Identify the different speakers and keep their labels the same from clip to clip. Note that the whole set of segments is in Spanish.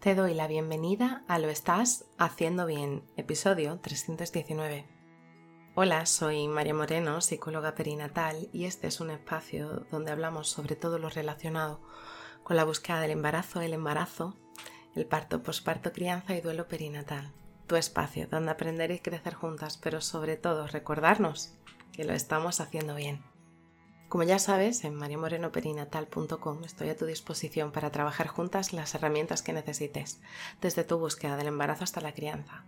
Speaker 1: Te doy la bienvenida a Lo Estás Haciendo Bien, episodio 319. Hola, soy María Moreno, psicóloga perinatal, y este es un espacio donde hablamos sobre todo lo relacionado con la búsqueda del embarazo, el embarazo, el parto, posparto, crianza y duelo perinatal. Tu espacio donde aprender y crecer juntas, pero sobre todo recordarnos que lo estamos haciendo bien. Como ya sabes, en mariamorenoperinatal.com estoy a tu disposición para trabajar juntas las herramientas que necesites, desde tu búsqueda del embarazo hasta la crianza.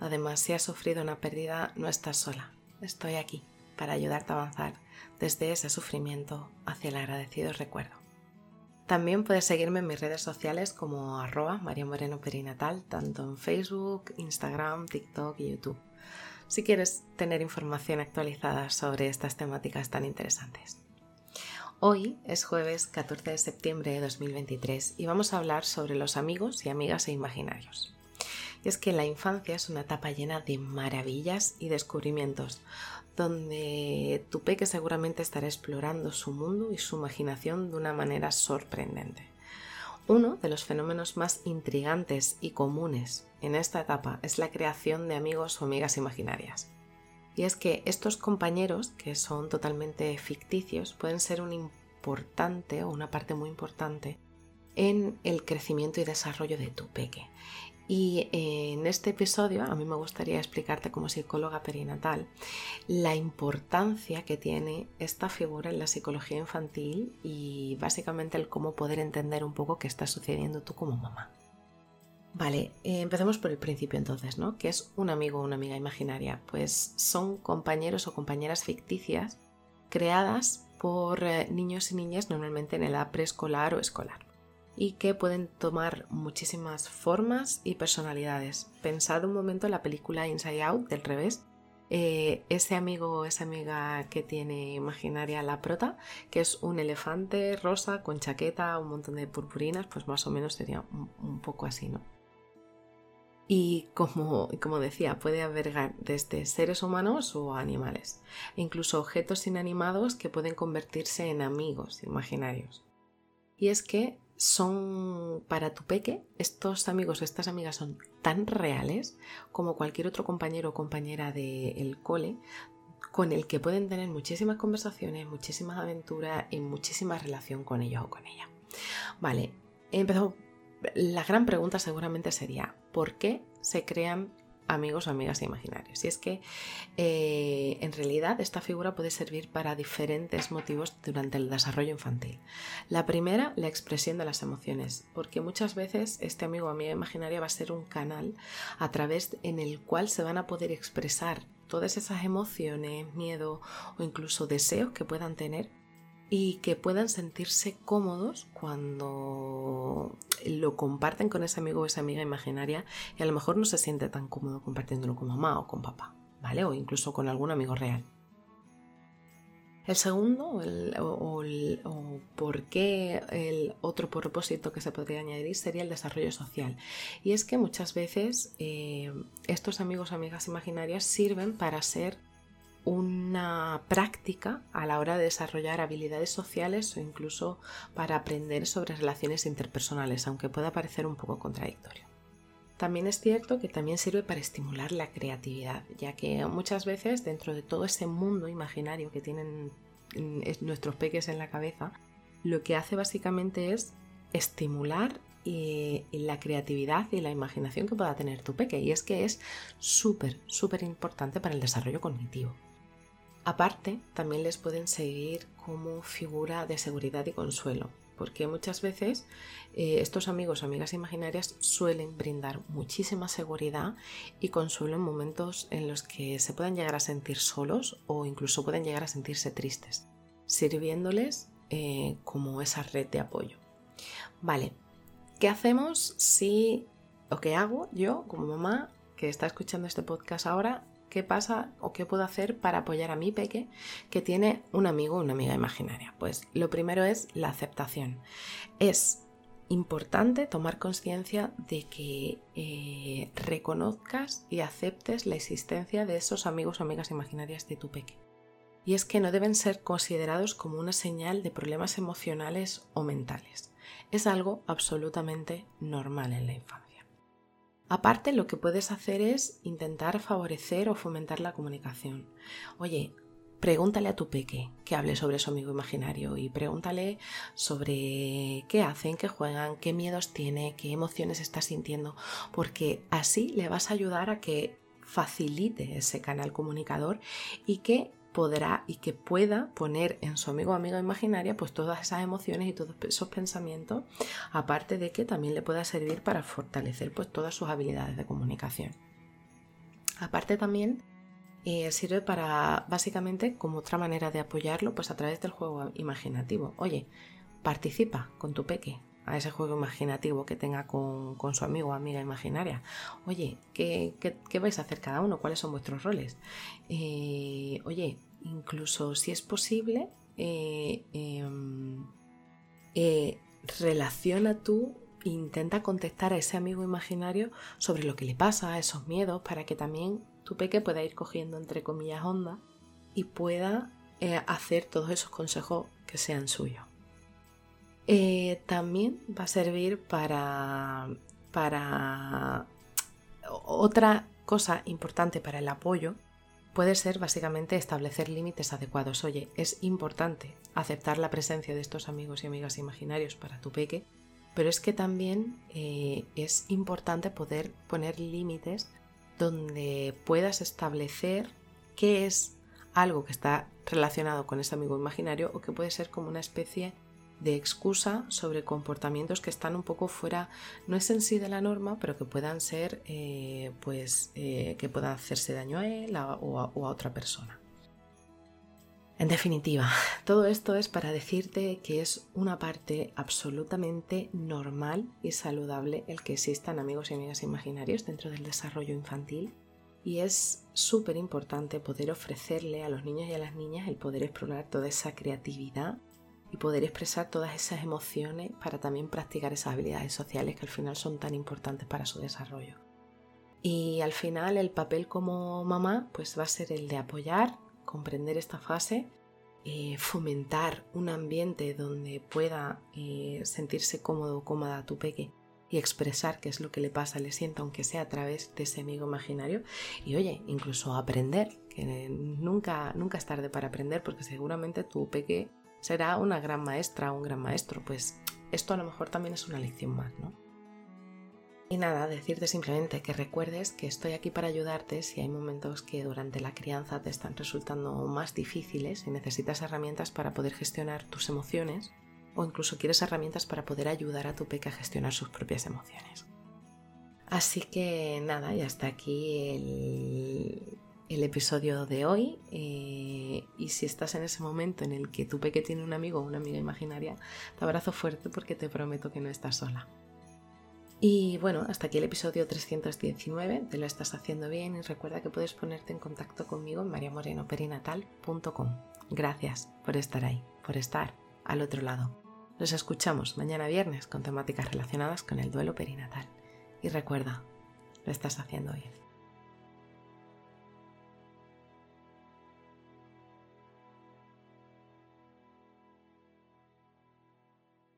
Speaker 1: Además, si has sufrido una pérdida, no estás sola. Estoy aquí para ayudarte a avanzar desde ese sufrimiento hacia el agradecido recuerdo. También puedes seguirme en mis redes sociales como arroba María tanto en Facebook, Instagram, TikTok y YouTube si quieres tener información actualizada sobre estas temáticas tan interesantes. Hoy es jueves 14 de septiembre de 2023 y vamos a hablar sobre los amigos y amigas e imaginarios. Y es que la infancia es una etapa llena de maravillas y descubrimientos, donde tu peque seguramente estará explorando su mundo y su imaginación de una manera sorprendente. Uno de los fenómenos más intrigantes y comunes en esta etapa es la creación de amigos o amigas imaginarias. Y es que estos compañeros, que son totalmente ficticios, pueden ser un importante o una parte muy importante en el crecimiento y desarrollo de tu peque. Y eh, en este episodio a mí me gustaría explicarte como psicóloga perinatal la importancia que tiene esta figura en la psicología infantil y básicamente el cómo poder entender un poco qué está sucediendo tú como mamá. Vale, eh, empecemos por el principio entonces, ¿no? ¿Qué es un amigo o una amiga imaginaria? Pues son compañeros o compañeras ficticias creadas por eh, niños y niñas normalmente en edad preescolar o escolar y que pueden tomar muchísimas formas y personalidades. Pensad un momento en la película Inside Out del revés. Eh, ese amigo o esa amiga que tiene imaginaria la prota, que es un elefante rosa con chaqueta, un montón de purpurinas, pues más o menos sería un, poco así, ¿no? Y como, como, decía, puede albergar desde seres humanos o animales, e incluso objetos inanimados que pueden convertirse en amigos imaginarios. Y es que son para tu peque, estos amigos o estas amigas son tan reales como cualquier otro compañero o compañera del cole con el que pueden tener muchísimas conversaciones, muchísimas aventuras y muchísima relación con ellos o con ella. Vale, empezó. La gran pregunta seguramente sería, ¿por qué se crean amigos o amigas imaginarios. Y es que eh, en realidad esta figura puede servir para diferentes motivos durante el desarrollo infantil. La primera, la expresión de las emociones, porque muchas veces este amigo o amiga imaginaria va a ser un canal a través en el cual se van a poder expresar todas esas emociones, miedo o incluso deseos que puedan tener y que puedan sentirse cómodos cuando lo comparten con ese amigo o esa amiga imaginaria y a lo mejor no se siente tan cómodo compartiéndolo con mamá o con papá, ¿vale? O incluso con algún amigo real. El segundo, o, por qué el otro propósito que se podría añadir sería el desarrollo social. Y es que muchas veces eh, estos amigos o amigas imaginarias sirven para ser una práctica a la hora de desarrollar habilidades sociales o incluso para aprender sobre relaciones interpersonales, aunque pueda parecer un poco contradictorio. También es cierto que también sirve para estimular la creatividad, ya que muchas veces dentro de todo ese mundo imaginario que tienen nuestros peques en la cabeza, lo que hace básicamente es estimular eh, la creatividad y la imaginación que pueda tener tu peque. Y es que es súper, súper importante para el desarrollo cognitivo. Aparte, también les pueden seguir como figura de seguridad y consuelo, porque muchas veces eh, estos amigos o amigas imaginarias suelen brindar muchísima seguridad y consuelo en momentos en los que se pueden llegar a sentir solos o incluso pueden llegar a sentirse tristes, sirviéndoles eh, como esa red de apoyo. Vale, ¿qué hacemos si, o qué hago yo como mamá que está escuchando este podcast ahora ¿Qué pasa o qué puedo hacer para apoyar a mi peque que tiene un amigo o una amiga imaginaria? Pues lo primero es la aceptación. Es importante tomar conciencia de que eh, reconozcas y aceptes la existencia de esos amigos o amigas imaginarias de tu peque. Y es que no deben ser considerados como una señal de problemas emocionales o mentales. es algo absolutamente normal en la infancia. Aparte, lo que puedes hacer es intentar favorecer o fomentar la comunicación. Oye, pregúntale a tu peque que hable sobre su amigo imaginario y pregúntale sobre qué hacen, qué juegan, qué miedos tiene, qué emociones está sintiendo, porque así le vas a ayudar a que facilite ese canal comunicador y que podrá y que pueda poner en su amigo o amiga imaginaria pues todas esas emociones y todos esos pensamientos, aparte de que también le pueda servir para fortalecer pues todas sus habilidades de comunicación. Aparte también eh, sirve para básicamente como otra manera de apoyarlo pues a través del juego imaginativo. Oye, participa con tu peque a ese juego imaginativo que tenga con, su amigo o amiga imaginaria. Oye, ¿qué, vais a hacer cada uno? ¿Cuáles son vuestros roles? Eh, oye, incluso si es posible, eh, em, relaciona tú intenta contestar a ese amigo imaginario sobre lo que le pasa, esos miedos, para que también tu peque pueda ir cogiendo entre comillas onda y pueda eh, hacer todos esos consejos que sean suyos. Eh, también va a servir para, para otra cosa importante para el apoyo puede ser básicamente establecer límites adecuados. Oye, es importante aceptar la presencia de estos amigos y amigas imaginarios para tu peque, pero es que también eh, es importante poder poner límites donde puedas establecer qué es algo que está relacionado con ese amigo imaginario o que puede ser como una especie de excusa sobre comportamientos que están un poco fuera, no es en sí de la norma, pero que puedan ser, eh, pues, eh, que puedan hacerse daño a él o a otra persona. En definitiva, todo esto es para decirte que es una parte absolutamente normal y saludable el que existan amigos y amigas imaginarios dentro del desarrollo infantil y es súper importante poder ofrecerle a los niños y a las niñas el poder explorar toda esa creatividad y poder expresar todas esas emociones para también practicar esas habilidades sociales que al final son tan importantes para su desarrollo. Y al final el papel como mamá pues va a ser el de apoyar, comprender esta fase, eh, fomentar un ambiente donde pueda eh, sentirse cómodo o cómoda tu peque y expresar qué es lo que le pasa, le sienta, aunque sea a través de ese amigo imaginario. Y oye, incluso aprender, que nunca, nunca es tarde para aprender, porque seguramente tu peque será una gran maestra o un gran maestro. Pues esto a lo mejor también es una lección más, ¿no? Y nada, decirte simplemente que recuerdes que estoy aquí para ayudarte si hay momentos que durante la crianza te están resultando más difíciles y necesitas herramientas para poder gestionar tus emociones o incluso quieres herramientas para poder ayudar a tu peque a gestionar sus propias emociones. Así que nada, ya está aquí el, episodio de hoy. Eh, y si estás en ese momento en el que tu peque tiene un amigo o una amiga imaginaria, te abrazo fuerte porque te prometo que no estás sola. Y bueno, hasta aquí el episodio 319, te lo estás haciendo bien y recuerda que puedes ponerte en contacto conmigo en mariamorenoperinatal.com. Gracias por estar ahí, por estar al otro lado. Nos escuchamos mañana viernes con temáticas relacionadas con el duelo perinatal. Y recuerda, lo estás haciendo bien.